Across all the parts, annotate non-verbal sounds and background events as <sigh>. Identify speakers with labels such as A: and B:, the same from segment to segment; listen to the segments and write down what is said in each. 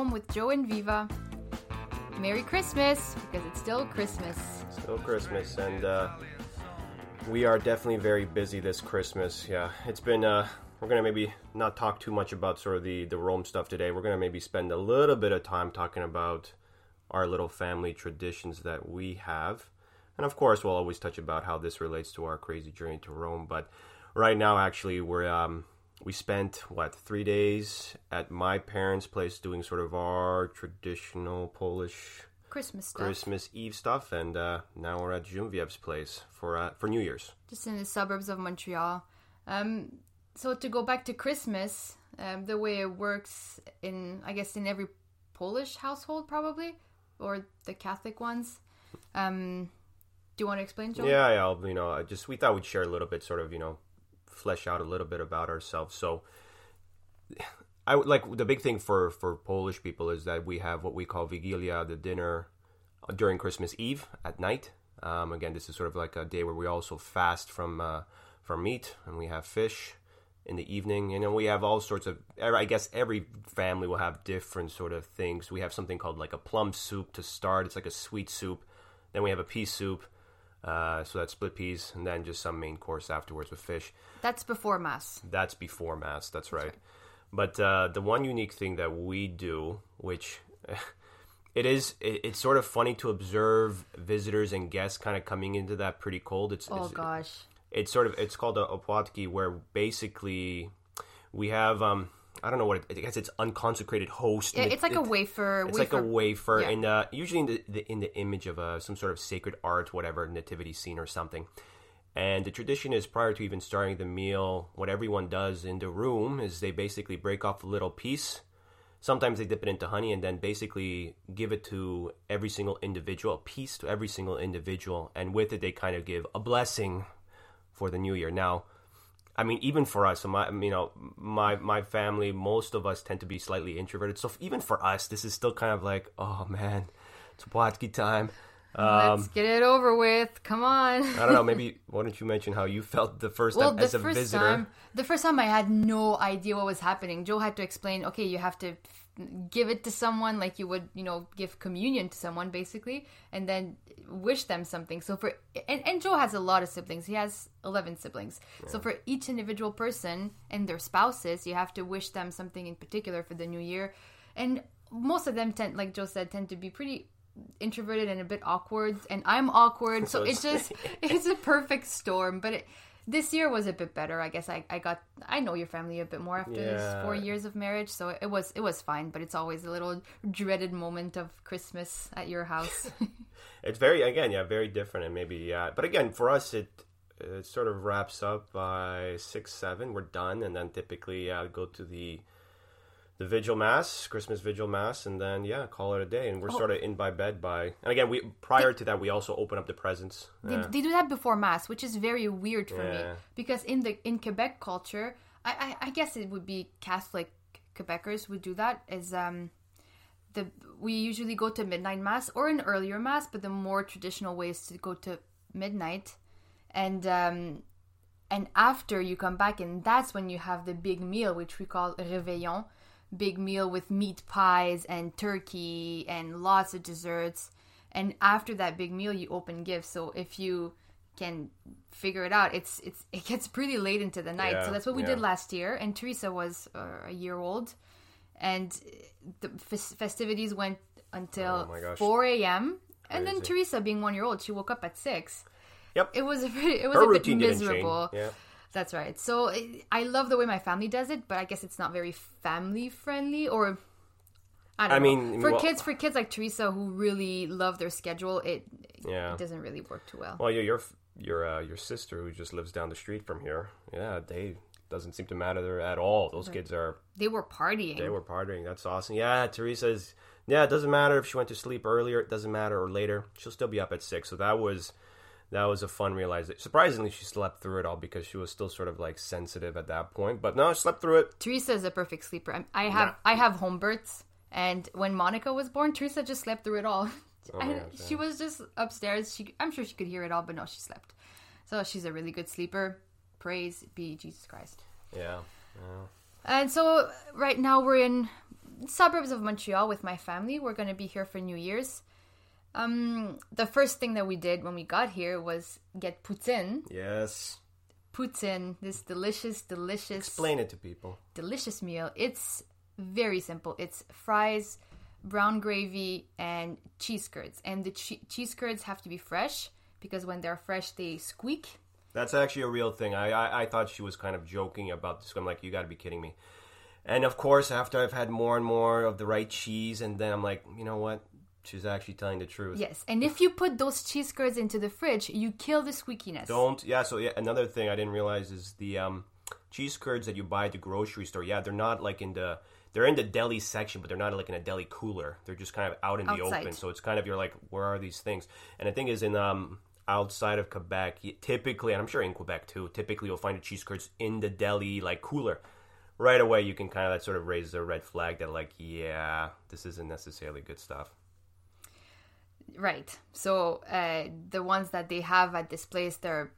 A: Home with Joe and Viva. Merry Christmas, because it's still Christmas.
B: Still Christmas, and uh, we are definitely very busy this Christmas. Yeah, it's been. Uh, we're gonna maybe not talk too much about sort of the the Rome stuff today. We're gonna maybe spend a little bit of time talking about our little family traditions that we have, and of course, we'll always touch about how this relates to our crazy journey to Rome. But right now, actually, we're um, we spent what three days at my parents' place doing sort of our traditional Polish
A: Christmas stuff.
B: Christmas Eve stuff, and uh, now we're at Geneviève's place for uh, for New Year's.
A: Just in the suburbs of Montreal. Um, so to go back to Christmas, um, the way it works in, I guess, in every Polish household, probably, or the Catholic ones. Um, do you want to explain, Joe?
B: Yeah, yeah. I'll, you know, I just we thought we'd share a little bit, sort of, you know, flesh out a little bit about ourselves. So, I would like the big thing for for Polish people is that we have what we call Wigilia, the dinner uh, during Christmas Eve at night. Um, again, this is sort of like a day where we also fast from uh, from meat and we have fish in the evening. You know, we have all sorts of. I guess every family will have different sort of things. We have something called like a plum soup to start. It's like a sweet soup. Then we have a pea soup. Uh, so that's split peas, and then just some main course afterwards with fish.
A: That's before Mass.
B: That's before mass. That's right. But uh, the one unique thing that we do, which <laughs> it is, it, it's sort of funny to observe visitors and guests kind of coming into that pretty cold. It's
A: Oh
B: it's,
A: gosh.
B: it's sort of it's called a opłatki, where basically we have um I don't know what it, I guess it's unconsecrated host.
A: Yeah, it's like a wafer.
B: it's like a wafer,
A: Yeah.
B: and uh, usually in the, the in the image of uh, some sort of sacred art, whatever nativity scene or something. And the tradition is prior to even starting the meal, what everyone does in the room is they basically break off a little piece. Sometimes they dip it into honey and then basically give it to every single individual, a piece to every single individual, and with it they kind of give a blessing for the new year. Now, I mean, even for us, so my, you know, my my family, most of us tend to be slightly introverted. So even for us, this is still kind of like, oh man, it's Płatzki time.
A: Let's
B: Um,
A: get it over with. Come on.
B: I don't know. Maybe <laughs> why don't you mention how you felt the first
A: well,
B: time
A: the
B: as a
A: first
B: visitor?
A: time, the first time I had no idea what was happening. Joe had to explain. Okay, you have to give it to someone like you would, you know, give communion to someone, basically, and then wish them something. So for and, and Joe has a lot of siblings. He has eleven siblings. So for each individual person and their spouses, you have to wish them something in particular for the new year, and most of them tend, like Joe said, tend to be pretty introverted and a bit awkward and i'm awkward <laughs> so,
B: So
A: it's
B: it's-
A: just <laughs> it's a perfect storm but it, this year was a bit better i guess I, I got i know your family a bit more after this
B: Yeah.
A: four years of marriage so it was it was fine but it's always a little dreaded moment of christmas at your house <laughs> <laughs>
B: It's very again, yeah, very different, and maybe yeah. But again, for us, it it sort of wraps up by six, seven. We're done, and then typically yeah, go to the the vigil mass, Christmas vigil mass, and then yeah, call it a day. And we're sort of in by bed by. And again, we prior to that, we also open up the presents.
A: they,
B: Yeah.
A: they do that before mass which is very weird for me because in the in quebec culture I, I i guess it would be catholic quebecers would do that is um the we usually go to midnight mass or an earlier mass but the more traditional way is to go to midnight and um and after you come back and that's when you have the big meal which we call réveillon big meal with meat pies and turkey and lots of desserts. And after that big meal you open gifts. So if you can figure it out it's it's it gets pretty late into the night. So that's what we
B: yeah.
A: did last year. And teresa was uh, a year old. And the fes- festivities went until
B: Oh
A: 4 a.m and then teresa being one year old she woke up at 6
B: Yep.
A: it was a pretty, it was
B: Her
A: a bit miserable
B: change. Yeah.
A: That's right. So I- I love the way my family does it, but I guess it's not very family friendly or I don't
B: I
A: know.
B: mean,
A: for
B: well-
A: kids for kids like Teresa who really love their schedule, it,
B: Yeah.
A: it doesn't really work too well.
B: Well, your your your uh, your sister who just lives down the street from here. Yeah, they doesn't seem to matter there at all. Those kids are
A: They were partying.
B: they were partying. That's awesome. Yeah, Teresa's. Yeah, it doesn't matter if she went to sleep earlier. It doesn't matter or later. She'll still be up at six. So that was that was a fun realization. Surprisingly, she slept through it all because she was still sort of like sensitive at that point. But no, she slept through it.
A: Teresa is a perfect sleeper. I have I have home births, and when Monica was born, Teresa just slept through it all. <laughs>
B: Oh, my
A: I- She was just upstairs. She I'm sure she could hear it all, but no, she slept. So she's a really good sleeper. Praise be Jesus Christ.
B: Yeah.
A: And so right now we're in suburbs of Montreal with my family. We're going to be here for New Year's. Um, the first thing that we did when we got here was get poutine.
B: Yes.
A: Poutine, this delicious, delicious,
B: Explain it to people.
A: delicious meal. It's very simple. It's fries, brown gravy, and cheese curds. And the che- cheese curds have to be fresh because when they're fresh, they squeak.
B: That's actually a real thing. I, I, I thought she was kind of joking about this. I'm like, you got to be kidding me. And of course, after I've had more and more of the right cheese, and then I'm like, you know what? She's actually telling the truth.
A: Yes, and if you put those cheese curds into the fridge, you kill the squeakiness.
B: Don't. Yeah. So yeah, another thing I didn't realize is the um, cheese curds that you buy at the grocery store. Yeah, they're not like in the they're in the deli section, but they're not like in a deli cooler. They're just kind of out in the
A: Outside.
B: open. So it's kind of you're like, where are these things? And the thing is, in um outside of Quebec, typically, and I'm sure in Quebec too, typically you'll find the cheese curds in the deli like cooler. Right away, you can kind of that sort of raise the red flag that like, yeah, this isn't necessarily good stuff.
A: Right. So uh, the ones that they have at this place, they're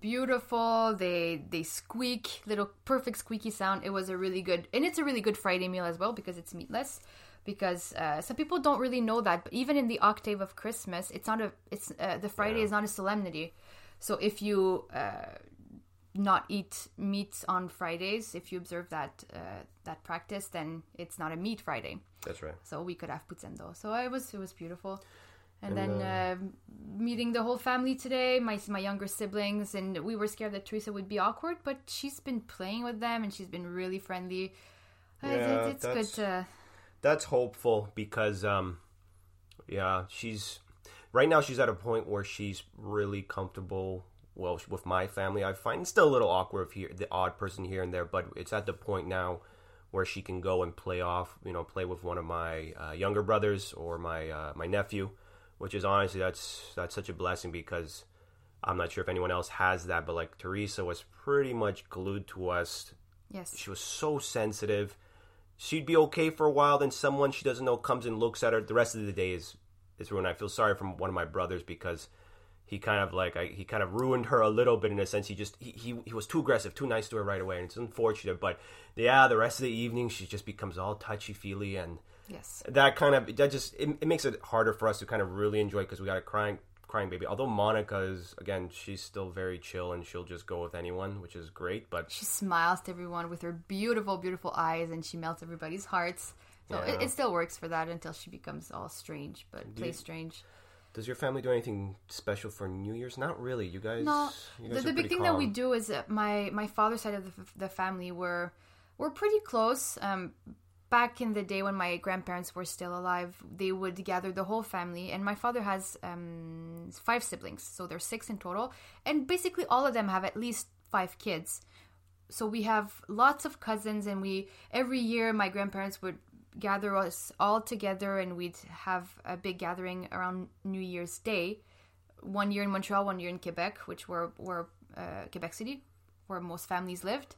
A: beautiful. They they squeak, little perfect squeaky sound. It was a really good, and it's a really good Friday meal as well because it's meatless. Because uh, some people don't really know that, but even in the octave of Christmas, it's not a it's uh, the Friday is not a solemnity. So if you uh, not eat meat on Fridays, if you observe that uh, that practice, then it's not a meat Friday.
B: That's right.
A: So we could have putzendo. So it was it was beautiful. And, then uh, meeting the whole family today, my my younger siblings, and we were scared that Teresa would be awkward, but she's been playing with them and she's been really friendly. Uh,
B: Yeah,
A: it's good
B: that's-
A: to
B: that's hopeful because um yeah she's right now she's at a point where she's really comfortable well with my family i find it's still a little awkward here the odd person here and there but it's at the point now where she can go and play off you know play with one of my uh, younger brothers or my uh, my nephew which is honestly that's that's such a blessing because i'm not sure if anyone else has that but like teresa was pretty much glued to us
A: yes.
B: she was so sensitive. She'd be okay for a while, then someone she doesn't know comes and looks at her. The rest of the day is is ruined. I feel sorry for one of my brothers because he kind of like I, he kind of ruined her a little bit in a sense. He just he, he he was too aggressive, too nice to her right away, and it's unfortunate. But yeah, the rest of the evening she just becomes all touchy feely and
A: Yes.
B: that kind of that just it, it makes it harder for us to kind of really enjoy because we got a crying crying baby. Although Monica is again she's still very chill and she'll just go with anyone, which is great. But
A: She smiles to everyone with her beautiful, beautiful eyes, and she melts everybody's hearts. So it,
B: Yeah.
A: it still works for that until she becomes all strange, but plays strange.
B: Does your family do anything special for New Year's? Not really. You guys.
A: No,
B: you
A: the,
B: guys
A: the
B: are
A: big thing that we do is my my father's side of the, the family were we're pretty close. Um, back in the day when my grandparents were still alive, they would gather the whole family, and my father has um, five siblings, so there's six in total, and basically all of them have at least five kids. So we have lots of cousins, and we every year my grandparents would gather us all together, and we'd have a big gathering around New Year's Day one year in Montreal, one year in Quebec, which were were uh, Quebec City, where most families lived.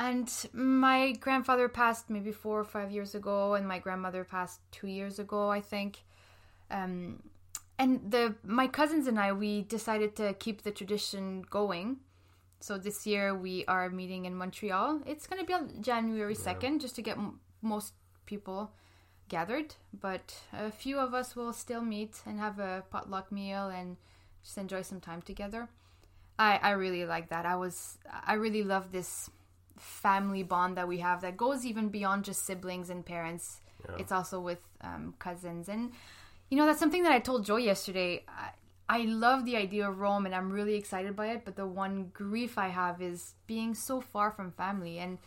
A: And my grandfather passed maybe four or five years ago, and my grandmother passed two years ago, I think. Um, and the my cousins and I we decided to keep the tradition going. So this year we are meeting in Montreal. It's going to be on January second, just to get m- most people gathered. But a few of us will still meet and have a potluck meal and just enjoy some time together. I I really like that. I was I really love this family bond that we have that goes even beyond just siblings and parents. It's also with um, cousins and you know that's something that I told Joy yesterday. I, I love the idea of Rome and I'm really excited by it, but the one grief I have is being so far from family. And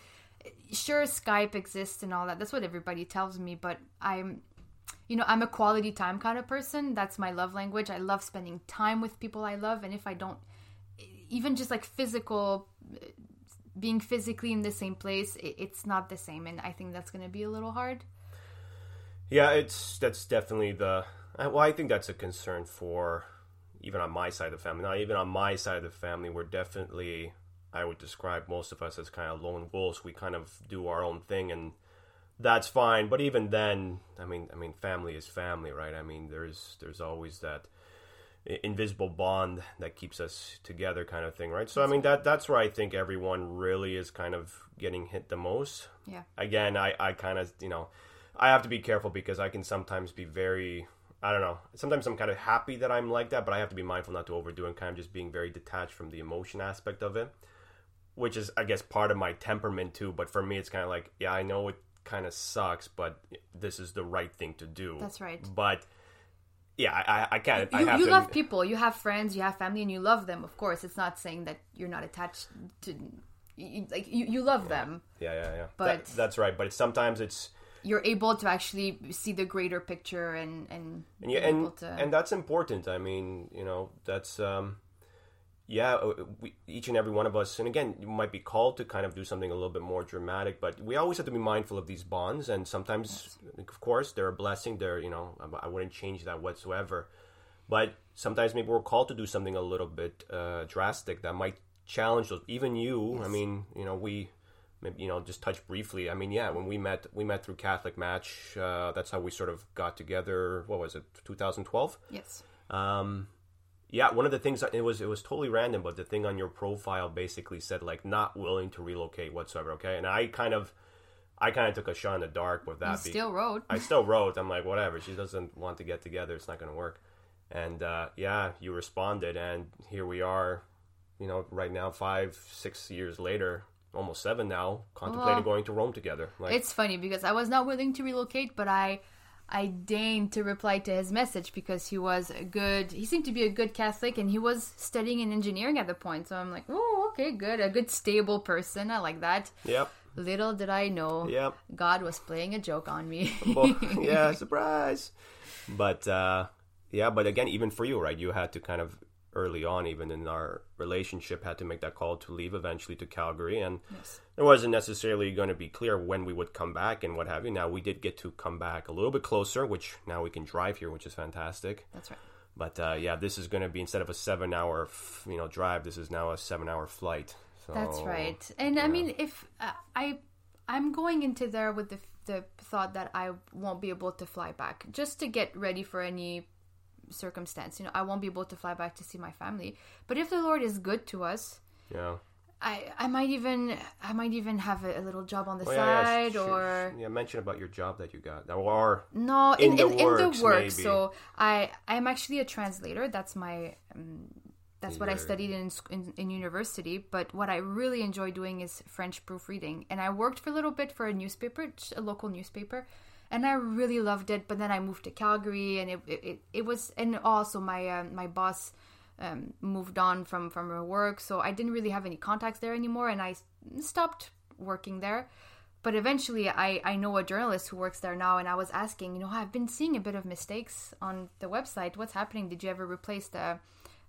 A: sure, Skype exists and all that. That's what everybody tells me, but I'm, you know, I'm a quality time kind of person. That's my love language. I love spending time with people I love. And if I don't, even just like physical, being physically in the same place, it, it's not the same. And I think that's going to be a little hard.
B: Yeah, it's that's definitely the. Well, I think that's a concern for even on my side of the family. Not even on my side of the family, we're definitely. I would describe most of us as kind of lone wolves. We kind of do our own thing, and that's fine. But even then, I mean, I mean, family is family, right? I mean, there's there's always that invisible bond that keeps us together, kind of thing, right? So I mean that that's where I think everyone really is kind of getting hit the most.
A: Yeah.
B: Again, I I kind of you know I have to be careful because I can sometimes be very I don't know. Sometimes I'm kind of happy that I'm like that, but I have to be mindful not to overdo and kind of just being very detached from the emotion aspect of it, which is, I guess, part of my temperament too. But for me, it's kind of like, yeah, I know it kind of sucks, but this is the right thing to do.
A: That's right.
B: But yeah, I, I, I can't. I
A: You,
B: have
A: you
B: to,
A: love people, you have friends, you have family, and you love them. Of course, it's not saying that you're not attached to, you, like you, you love them.
B: Yeah, yeah, yeah.
A: But-
B: That- that's right. But it's, sometimes it's
A: You're able to actually see the greater picture and and,
B: and yeah, and
A: able to.
B: and that's important. I mean, you know, that's um, yeah. uh, We, each and every one of us, and again, you might be called to kind of do something a little bit more dramatic, but we always have to be mindful of these bonds. And sometimes, of course, they're a blessing. They're you know, I, I wouldn't change that whatsoever. But sometimes maybe we're called to do something a little bit uh, drastic that might challenge those. Even you, I mean, you know, we maybe you know just touch briefly. I mean, yeah, when we met, we met through Catholic Match. Uh, that's how we sort of got together. What was it, 2012?
A: yes,
B: Um, yeah, one of the things it was it was totally random, but the thing on your profile basically said like not willing to relocate whatsoever. Okay, and I kind of, I kind of took a shot in the dark with
A: you
B: that. be-
A: still wrote.
B: I still wrote. I'm like, whatever. She doesn't want to get together. It's not going to work. And uh, yeah, you responded, and here we are. You know, right now, five, six years later, almost seven now, contemplating
A: Well,
B: going to Rome together. Like,
A: It's funny because I was not willing to relocate, but I I deigned to reply to his message because he was a good he seemed to be a good Catholic and he was studying in engineering at the point. So I'm like, oh, okay, good, a good stable person. I like that.
B: yep,
A: Little did I know,
B: yep.
A: God was playing a joke on me. <laughs>
B: Well, <laughs> yeah, surprise. But uh, yeah, but again, even for you, right? You had to kind of early on, even in our relationship, had to make that call to leave eventually to Calgary, and
A: Yes.
B: it wasn't necessarily going to be clear when we would come back and what have you. Now we did get to come back a little bit closer, which now we can drive here, which is fantastic.
A: That's right.
B: But uh, yeah, this is going to be instead of a seven-hour, you know, drive, this is now a seven-hour flight. So,
A: That's right. And I mean, if uh, I I'm going into there with the the thought that I won't be able to fly back, just to get ready for any circumstance. You know, I won't be able to fly back to see my family. But if the Lord is good to us,
B: Yeah.
A: I I might even I might even have a, a little job on the
B: Oh, yeah, yeah,
A: side or
B: yeah, mention about your job that you got, or
A: no
B: In
A: in
B: the
A: in, in the work. So I I'm actually a translator. That's my um, that's what I studied in, in in university. But what I really enjoy doing is French proofreading, and I worked for a little bit for a newspaper, a local newspaper, and I really loved it. But then I moved to Calgary, and it it, it, was and also my um, my boss. Um, moved on from from her work, so I didn't really have any contacts there anymore, and I stopped working there. But eventually, I, I know a journalist who works there now, and I was asking, you know, I've been seeing a bit of mistakes on the website. What's happening? Did you ever replace the,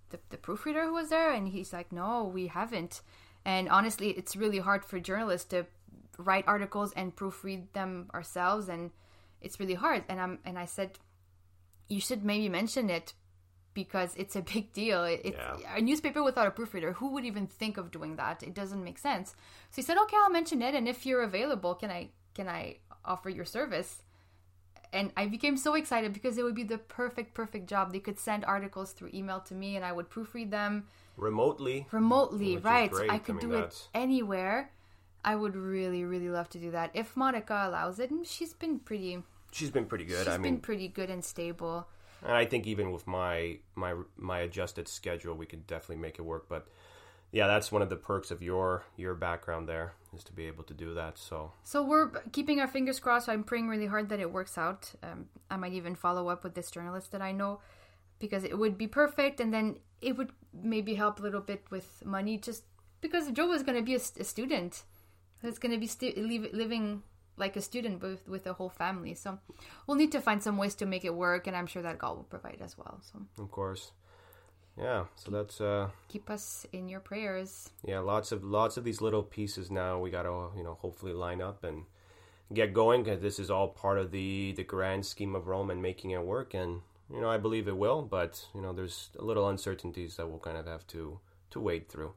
A: the, the proofreader who was there? And he's like, no, we haven't. And honestly, it's really hard for journalists to write articles and proofread them ourselves, and it's really hard. And I'm and I said, you should maybe mention it because it's a <laughs> big deal. It's
B: Yeah.
A: a newspaper without a proofreader. Who would even think of doing that? It doesn't make sense. So he said, "Okay, I'll mention it, and if you're available, can I can I offer your service?" And I became so excited because it would be the perfect perfect job. They could send articles through email to me, and I would proofread them
B: remotely.
A: remotely. Right? I
B: I
A: could
B: mean,
A: do it anywhere. I would really really love to do that if Monica allows it. And she's been pretty.
B: She's been pretty good.
A: She's
B: I
A: been
B: mean,
A: pretty good and stable.
B: and I think even with my my my adjusted schedule, we could definitely make it work. But yeah, that's one of the perks of your your background there is to be able to do that. So
A: So we're keeping our fingers crossed. I'm praying really hard that it works out. Um, I might even follow up with this journalist that I know because it would be perfect, and then it would maybe help a little bit with money, just because Joe is going to be a, a student. He's going to be stu- live, living like a student with with a whole family. So we'll need to find some ways to make it work, and I'm sure that God will provide as well. So
B: of course, yeah. So that's uh
A: keep us in your prayers.
B: yeah, lots of lots of these little pieces now we got to you know hopefully line up and get going because this is all part of the the grand scheme of Rome and making it work and you know I believe it will but you know there's a little uncertainties that we'll kind of have to to wade through.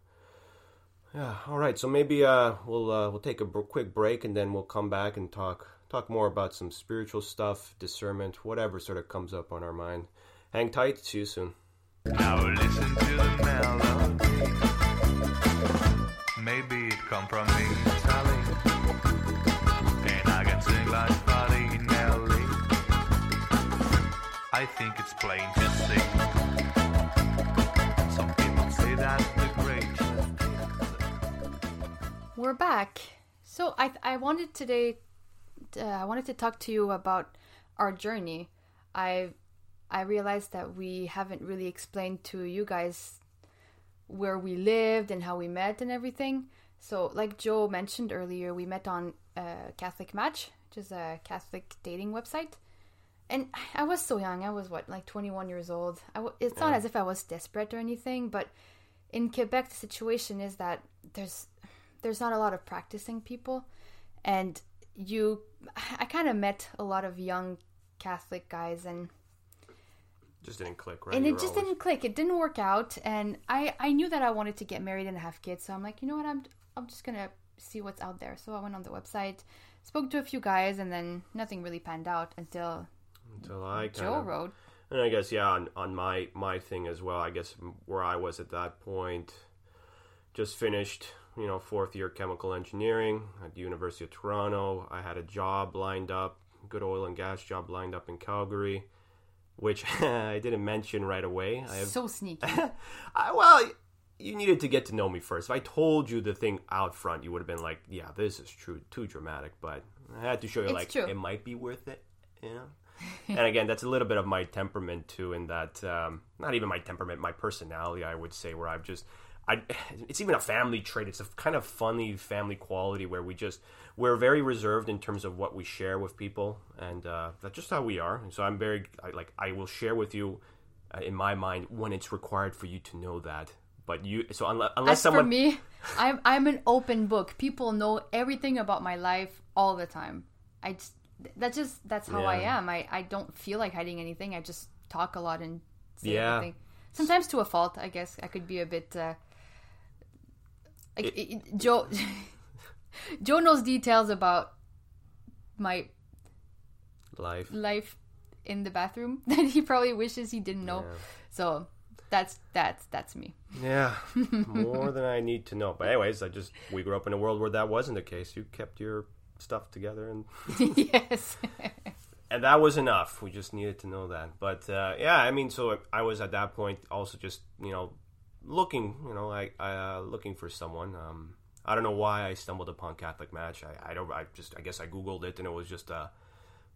B: Yeah, all right. So maybe uh we'll uh, we'll take a quick break and then we'll come back and talk talk more about some spiritual stuff, discernment, whatever sort of comes up on our mind. Hang tight. See you soon.
C: Now listen to the melody. Maybe it come from Italy. And I can sing like Buddy Nelly. I think it's plain to see.
A: We're back. So I I wanted today uh, I wanted to talk to you about our journey. I I realized that we haven't really explained to you guys where we lived and how we met and everything. So like Joe mentioned earlier, we met on uh, Catholic Match, which is a Catholic dating website. And I was so young. I was what, like 21 years old. I w- it's not as if I was desperate or anything, but in Quebec, the situation is that there's there's not a lot of practicing people, and you, I kind of met a lot of young Catholic guys, and
B: Just didn't click, right?
A: and it just
B: always-
A: didn't click. It didn't work out, and I I knew that I wanted to get married and have kids, so I'm like, you know what, I'm I'm just gonna see what's out there. So I went on the website, spoke to a few guys, and then nothing really panned out until
B: until I
A: Joe
B: kind of
A: wrote.
B: And I guess yeah, on, on my my thing as well. I guess where I was at that point, just finished you know fourth year chemical engineering at the University of Toronto. I had a job lined up, good oil and gas job lined up in Calgary, which <laughs> I didn't mention right away. I have
A: So sneaky. <laughs>
B: I, well, you needed to get to know me first. If I told you the thing out front, you would have been like, "Yeah, this is true, too dramatic." But I had to show you,
A: It's
B: like,
A: true.
B: it might be worth it, you know. <laughs> and again, that's a little bit of my temperament too, in that um, not even my temperament, my personality, I would say, where I've just. I, it's even a family trait. It's a kind of funny family quality where we just we're very reserved in terms of what we share with people, and uh, that's just how we are. And so I'm very I, like I will share with you uh, in my mind when it's required for you to know that. But you so unless, unless
A: As
B: someone
A: for me, I'm I'm an open book. People know everything about my life all the time. I just that's just that's how I am. I I don't feel like hiding anything. I just talk a lot and say
B: Yeah.
A: everything. Sometimes to a fault, I guess. I could be a bit. Uh, like
B: It-
A: it- it- Joe, <laughs> Joe knows details about my
B: life
A: life in the bathroom <laughs> that he probably wishes he didn't know. So that's that's that's me.
B: Yeah, <laughs> more than I need to know. But anyways, I just we grew up in a world where that wasn't the case. You kept your stuff together, and
A: yes.
B: and that was enough. We just needed to know that. But uh, yeah, I mean, so I was at that point also just you know looking, you know, I, I uh, looking for someone. Um, I don't know why I stumbled upon Catholic Match. I, I don't. I just I guess I googled it and it was just a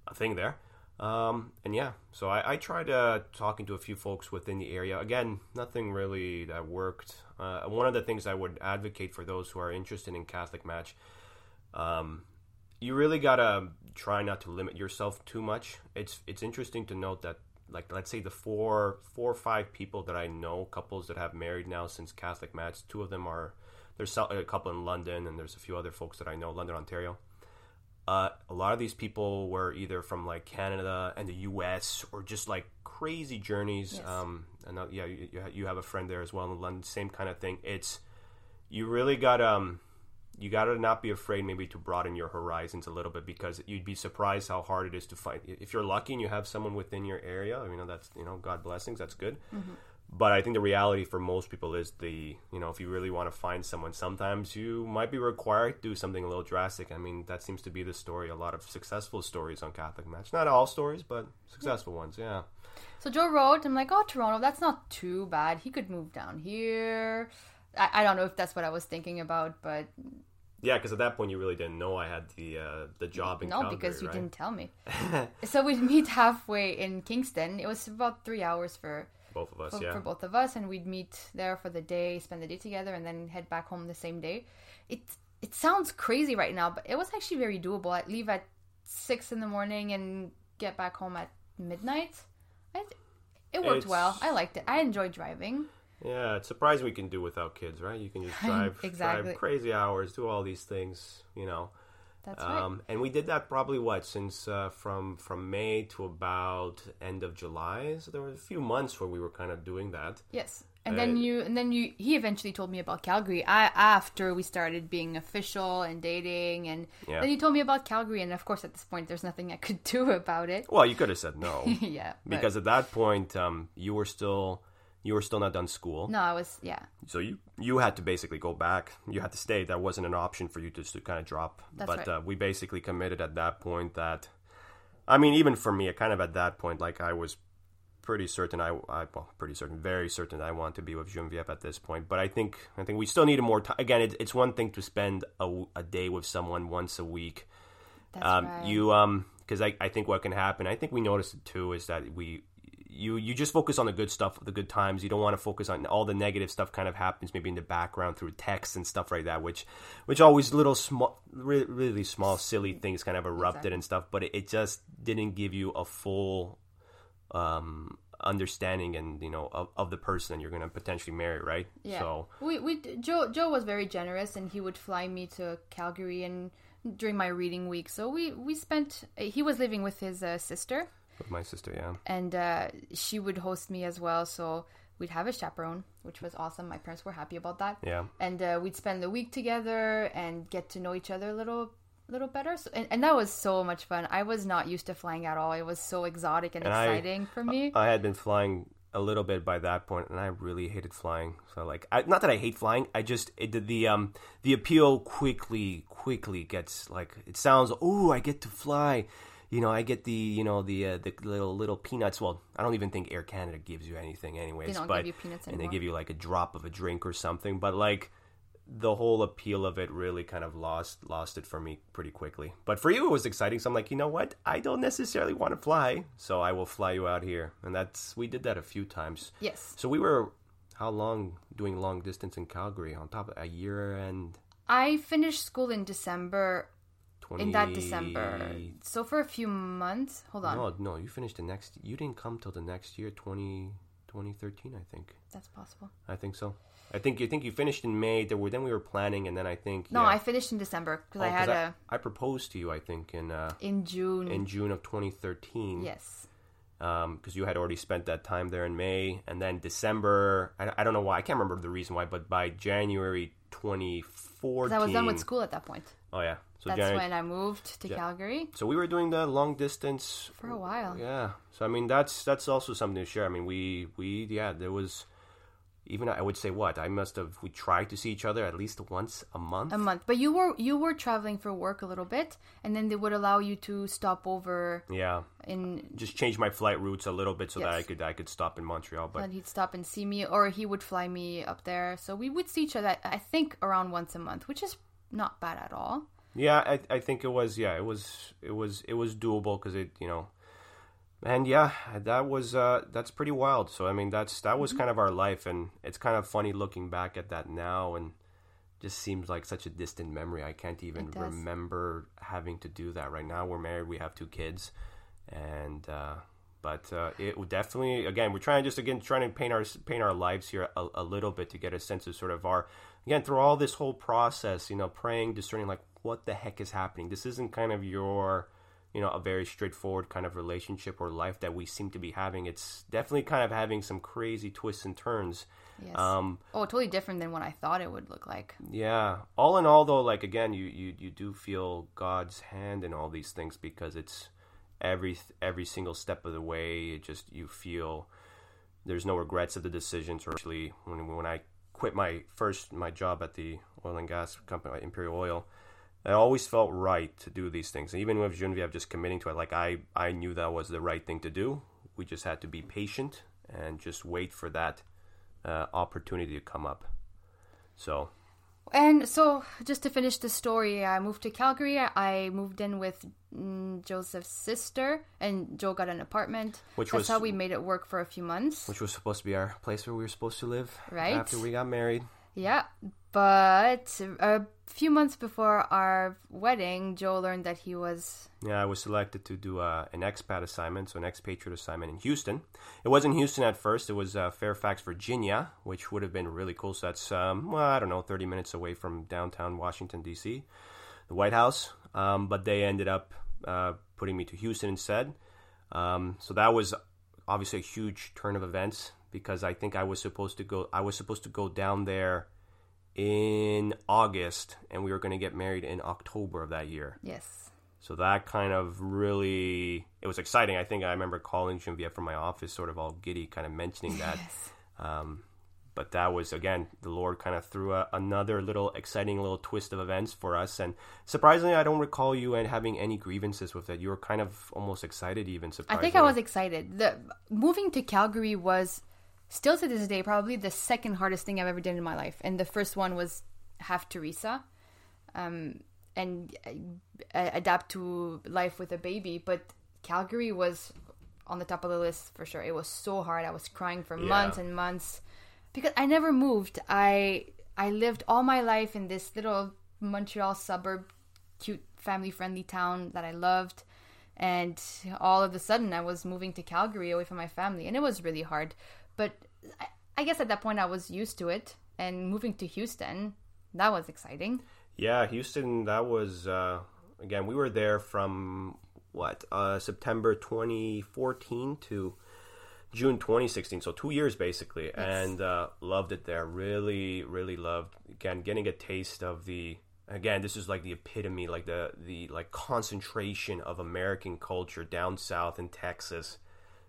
B: a thing there. Um, and yeah, so I, I tried uh, talking to a few folks within the area. Again, nothing really that worked. Uh, one of the things I would advocate for those who are interested in Catholic Match, um, you really gotta try not to limit yourself too much. It's it's interesting to note that like let's say the four four or five people that I know, couples that have married now since Catholic Match, two of them are there's a couple in London and there's a few other folks that I know, London, Ontario uh, a lot of these people were either from like Canada and the U.S. or just like crazy journeys.
A: Yes.
B: Um, and uh, yeah, you, you you have a friend there as well in London. Same kind of thing. It's you really got um you got to not be afraid maybe to broaden your horizons a little bit because you'd be surprised how hard it is to find. If you're lucky and you have someone within your area, you know that's you know God blessings, that's good. Mm-hmm. But I think the reality for most people is the, you know, if you really want to find someone, sometimes you might be required to do something a little drastic. I mean, that seems to be the story. A lot of successful stories on Catholic Match. Not all stories, but successful ones, yeah.
A: So Joe wrote, I'm like, oh, Toronto, that's not too bad. He could move down here. I, I don't know if that's what I was thinking about, but
B: Yeah, because at that point you really didn't know I had the uh, the job in
A: no,
B: Calgary,
A: because you
B: right?
A: didn't tell me. <laughs> so we'd meet halfway in Kingston. It was about three hours for,
B: Both of us,
A: for,
B: yeah.
A: for both of us, and we'd meet there for the day, spend the day together, and then head back home the same day. It it sounds crazy right now, but it was actually very doable. I'd leave at six in the morning and get back home at midnight. I, it worked
B: It's-
A: well. I liked it. I enjoyed driving.
B: Yeah, it's surprising we can do without kids, right? You can just <laughs> drive,
A: Exactly.
B: drive crazy hours, do all these things, you know.
A: That's right.
B: Um, and we did that probably what since uh, from from May to about end of July. So there were a few months where we were kind of doing that.
A: Yes. And then
B: Uh,
A: you and then you he eventually told me about Calgary. I after we started being official and dating and
B: Yeah.
A: then he told me about Calgary and of course at this point there's nothing I could <laughs> do about it.
B: Well, you could have said no <laughs>
A: yeah. but-
B: because at that point um, you were still You were still not done school,
A: No, I was yeah.
B: so you you had to basically go back. You had to stay. That wasn't an option for you just to kind of drop.
A: That's
B: but
A: right.
B: uh, we basically committed at that point that, I mean, even for me, kind of at that point, like I was pretty certain I, I well, pretty certain, very certain I want to be with Genevieve at this point. But I think I think we still needed more time. Again, it, it's one thing to spend a, a, day with someone once a week.
A: That's
B: Um,
A: right.
B: You um, because I, I think what can happen, I think we noticed it too, is that we. You, you just focus on the good stuff, the good times. You don't want to focus on all the negative stuff. Kind of happens maybe in the background through text and stuff like that, which, which always little small, really, really small, silly things kind of erupted
A: Exactly.
B: and stuff. But it, it just didn't give you a full um, understanding and you know of, of the person you're going to potentially marry, right?
A: Yeah.
B: So
A: we we Joe Joe was very generous and he would fly me to Calgary and during my reading week. So we we spent he was living with his uh, sister
B: with my sister, yeah,
A: and uh, she would host me as well. So we'd have a chaperone, which was awesome. My parents were happy about that.
B: yeah.
A: And uh, we'd spend the week together and get to know each other a little little better. So, and, and that was so much fun. I was not used to flying at all. It was so exotic and,
B: And I-
A: exciting for me.
B: I had been flying a little bit by that point, and I really hated flying. So like, I, not that I hate flying, I just it did the um the appeal quickly quickly gets like it sounds. Oh, I get to fly. You know, I get the you know the uh, the little little peanuts. Well, I don't even think Air Canada gives you anything, anyways.
A: They don't
B: but
A: give you peanuts anymore.
B: and they give you like a drop of a drink or something. But like the whole appeal of it really kind of lost lost it for me pretty quickly. But for you, it was exciting. So I'm like, you know what? I don't necessarily want to fly, so I will fly you out here. And that's we did that a few times.
A: yes.
B: So we were how long doing long distance in Calgary? On top of a year and
A: I finished school in December
B: twenty.
A: in that December. So for a few months, hold on,
B: No, no, you finished the next. You didn't come till the next year, 20, 2013, I think.
A: that's possible.
B: I think so. I think you think you finished in May. There were then we were planning, and then I think
A: No,
B: yeah.
A: I finished in December because
B: Oh,
A: I had
B: I,
A: a
B: I proposed to you, I think, in uh,
A: in June.
B: in June of 2013.
A: yes, Um,
B: because you had already spent that time there in May, and then December. I, I don't know why. I can't remember the reason why, but by January 2014.
A: 'Cause I was done with school at that point.
B: Oh yeah. So
A: That's
B: January.
A: when I moved to Calgary
B: So we were doing the long distance
A: for a while.
B: Yeah. So I mean, that's that's also something to share. I mean, we we yeah, there was even I would say what I must have we tried to see each other at least once a month.
A: A month, but you were you were traveling for work a little bit, and then they would allow you to stop over
B: yeah.
A: and
B: Just change my flight routes a little bit so that I could I could stop in Montreal. But
A: And he'd stop and see me, or he would fly me up there. So we would see each other, I think, around once a month, which is not bad at all.
B: yeah, I I think it was yeah it was it was it was doable because it you know. And yeah, that was uh, that's pretty wild. So I mean, that's that was kind of our life, and it's kind of funny looking back at that now, and just seems like such a distant memory. I can't even remember having to do that. Right now, we're married, we have two kids, and uh, but uh, it would definitely again we're trying just again trying to paint our paint our lives here a, a little bit to get a sense of sort of our again through all this whole process, you know, praying, discerning like what the heck is happening. This isn't kind of your you know a very straightforward kind of relationship or life that we seem to be having. It's definitely kind of having some crazy twists and turns.
A: Yes.
B: Um,
A: oh, totally different than what I thought it would look like.
B: yeah. All in all, though, like again, you you you do feel God's hand in all these things because it's every every single step of the way. It just you feel there's no regrets of the decisions. Or actually, when when I quit my first my job at the oil and gas company, Imperial Oil. I always felt right to do these things, and even with Genevieve just committing to it, like I, I knew that was the right thing to do. We just had to be patient and just wait for that uh, opportunity to come up. So
A: And so, just to finish the story, I moved to Calgary. I moved in with mm, Joseph's sister, and Joe got an apartment.
B: Which
A: That's
B: was-
A: how we made it work for a few months.
B: which was supposed to be our place where we were supposed to live
A: Right.
B: after we got married.
A: Yeah, but a few months before our wedding, Joe learned that he was
B: Yeah, I was selected to do uh, an expat assignment, so an expatriate assignment in Houston. It wasn't Houston at first; it was uh, Fairfax, Virginia, which would have been really cool. So that's um, well, I don't know, thirty minutes away from downtown Washington D.C., the White House. Um, but they ended up uh, putting me to Houston instead. Um, so that was obviously a huge turn of events because I think I was supposed to go. I was supposed to go down there in August, and we were going to get married in October of that year.
A: yes,
B: So that kind of really it was exciting. I think I remember calling Genevieve from my office, sort of all giddy, kind of mentioning that.
A: yes,
B: Um, but that was again the Lord kind of threw a, another little exciting little twist of events for us, and surprisingly, I don't recall you and having any grievances with it. You were kind of almost excited, even. Surprisingly.
A: I think I was excited. The moving to Calgary was still to this day probably the second hardest thing I've ever done in my life, and the first one was have Teresa, um, and uh, adapt to life with a baby. But Calgary was on the top of the list for sure. It was so hard. I was crying for
B: Yeah.
A: months and months because I never moved. I I lived all my life in this little Montreal suburb, cute family friendly town that I loved. And all of a sudden, I was moving to Calgary away from my family, and it was really hard. But I, I guess at that point, I was used to it. And moving to Houston, that was exciting.
B: Yeah, Houston. That was uh, again. We were there from what uh, September 2014 to June 2016. So two years basically, and uh, loved it there. Really, really loved. Again, getting a taste of the. Again, this is like the epitome, like the the like concentration of American culture down south in Texas.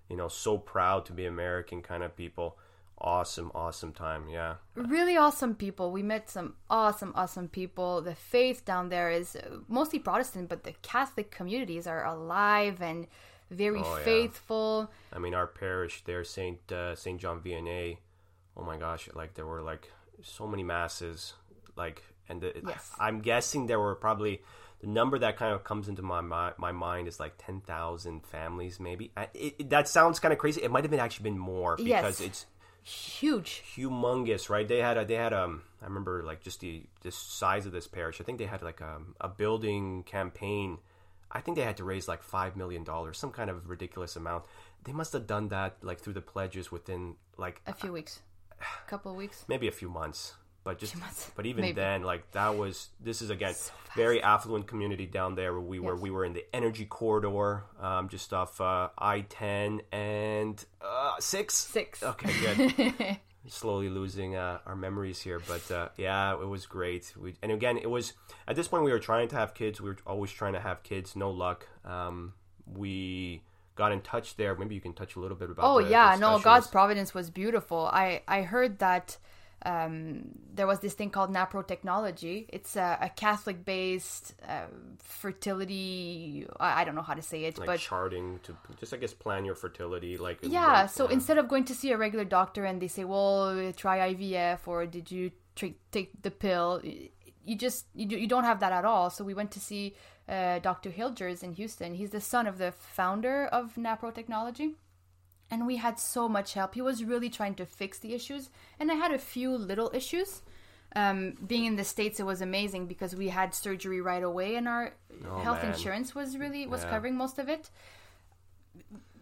B: You know, so proud to be American kind of people. Awesome, awesome time. Yeah.
A: Really awesome people. We met some awesome, awesome people. The faith down there is uh, mostly Protestant, but the Catholic communities are alive and very
B: Oh, yeah.
A: faithful.
B: I mean, our parish there, Saint uh, Saint John Vianney. Oh my gosh! Like there were like so many masses, like, and the,
A: Yes.
B: I'm guessing there were probably the number that kind of comes into my mi- my mind is like ten thousand families, maybe. I, it, it- that sounds kind of crazy. It might have been actually been more because
A: Yes.
B: it's
A: Huge.
B: humongous, right? They had a they had um I remember like just the the size of this parish. I think they had like a a building campaign. I think they had to raise like five million dollars, some kind of ridiculous amount. They must have done that like through the pledges within like
A: A few weeks. A couple of weeks. <sighs>
B: maybe a few months. But just but even
A: Maybe.
B: then, like that was this is again very affluent community down there. Where we were
A: Yes.
B: we were in the energy corridor, um, just off uh, I ten and uh, six.
A: Six.
B: Okay, good. <laughs> Slowly losing uh, our memories here, but uh, yeah, it was great. We, and again, it was at this point we were trying to have kids. We were always trying to have kids. No luck. Um, we got in touch there. Maybe you can touch a little bit about.
A: Oh
B: the-
A: yeah,
B: the
A: no, God's providence was beautiful. I I heard that um, there was this thing called Napro Technology. It's a, a Catholic-based uh, fertility. I, I don't know how to say it,
B: like
A: but
B: charting to just I guess plan your fertility. Like
A: yeah. So instead of going to see a regular doctor and they say, "Well, try IVF," or "Did you take the pill?" You just you, do, you don't have that at all. So we went to see uh, Dr. Hilgers in Houston. He's the son of the founder of Napro Technology and we had so much help. He was really trying to fix the issues, and I had a few little issues. Um, being in the states, it was amazing because we had surgery right away, and our health
B: man.
A: insurance was really was
B: Yeah.
A: covering most of it.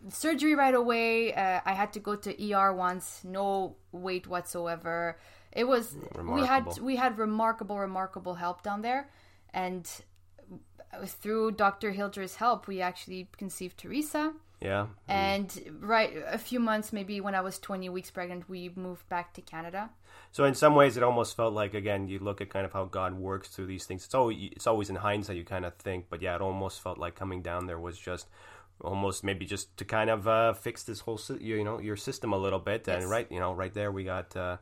A: Surgery right away. Uh, I had to go to ER once, no wait whatsoever. It was we had we had remarkable, remarkable help down there, and through Dr. Hilger's help, we actually conceived Teresa.
B: Yeah,
A: And right a few months, maybe when I was 20 weeks pregnant, we moved back to Canada.
B: So in some ways, it almost felt like again you look at kind of how God works through these things. It's always it's always in hindsight you kind of think, but yeah, it almost felt like coming down there was just almost maybe just to kind of uh, fix this whole you know your system a little bit. And right, you know, right there we got uh,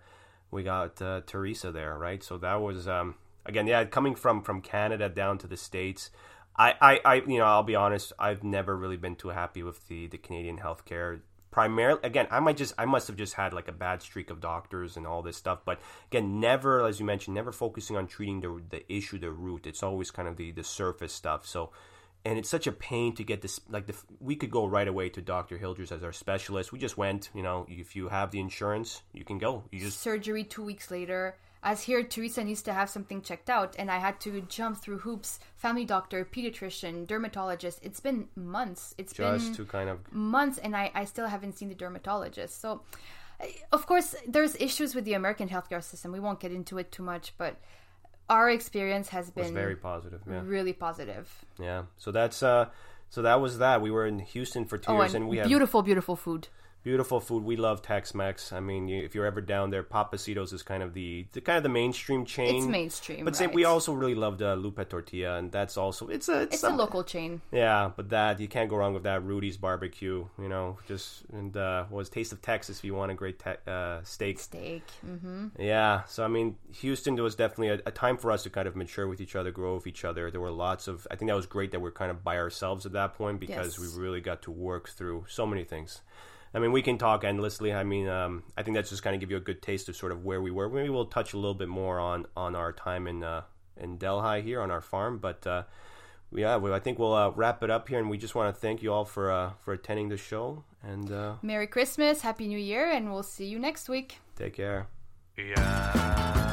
B: we got uh, Teresa there, right? So that was um, again, yeah, coming from from Canada down to the states. I, I, I, you know, I'll be honest. I've never really been too happy with the the Canadian healthcare. Primarily, again, I might just, I must have just had like a bad streak of doctors and all this stuff. But again, never, as you mentioned, never focusing on treating the the issue, the root. It's always kind of the the surface stuff. So, and it's such a pain to get this. Like the, we could go right away to Doctor Hilgers as our specialist. We just went. You know, if you have the insurance, you can go. You just
A: Surgery two weeks later. As here, Teresa needs to have something checked out, and I had to jump through hoops. Family doctor, pediatrician, dermatologist. It's been months. It's
B: just
A: been
B: to kind of
A: months, and I, I still haven't seen the dermatologist. So, of course, there's issues with the American healthcare system. We won't get into it too much, but our experience has been
B: very positive. Yeah.
A: really positive.
B: Yeah. So that's uh so that was that. We were in Houston for two
A: Oh,
B: years
A: and
B: and we have
A: beautiful, beautiful food.
B: Beautiful food. We love Tex-Mex. I mean, you, if you're ever down there, Pappasito's is kind of the, the kind of the mainstream chain.
A: It's mainstream,
B: But say
A: right.
B: we also really loved uh, Lupe Tortilla, and that's also it's a it's,
A: It's a local chain.
B: Yeah, but that you can't go wrong with that. Rudy's Barbecue, you know, just and uh, was Taste of Texas if you want a great te- uh, steak.
A: Steak. hmm
B: Yeah, so I mean, Houston was definitely a, a time for us to kind of mature with each other, grow with each other. There were lots of. I think that was great that we're kind of by ourselves at that point because
A: Yes.
B: we really got to work through so many things. I mean, we can talk endlessly. I mean, um, I think that's just kind of give you a good taste of sort of where we were. Maybe we'll touch a little bit more on on our time in uh, in Delhi here on our farm, but. Uh, yeah, well, I think we'll uh, wrap it up here, and we just want to thank you all for uh, for attending the show, and uh,
A: Merry Christmas, Happy New Year, and we'll see you next week.
B: take care.
C: Yeah.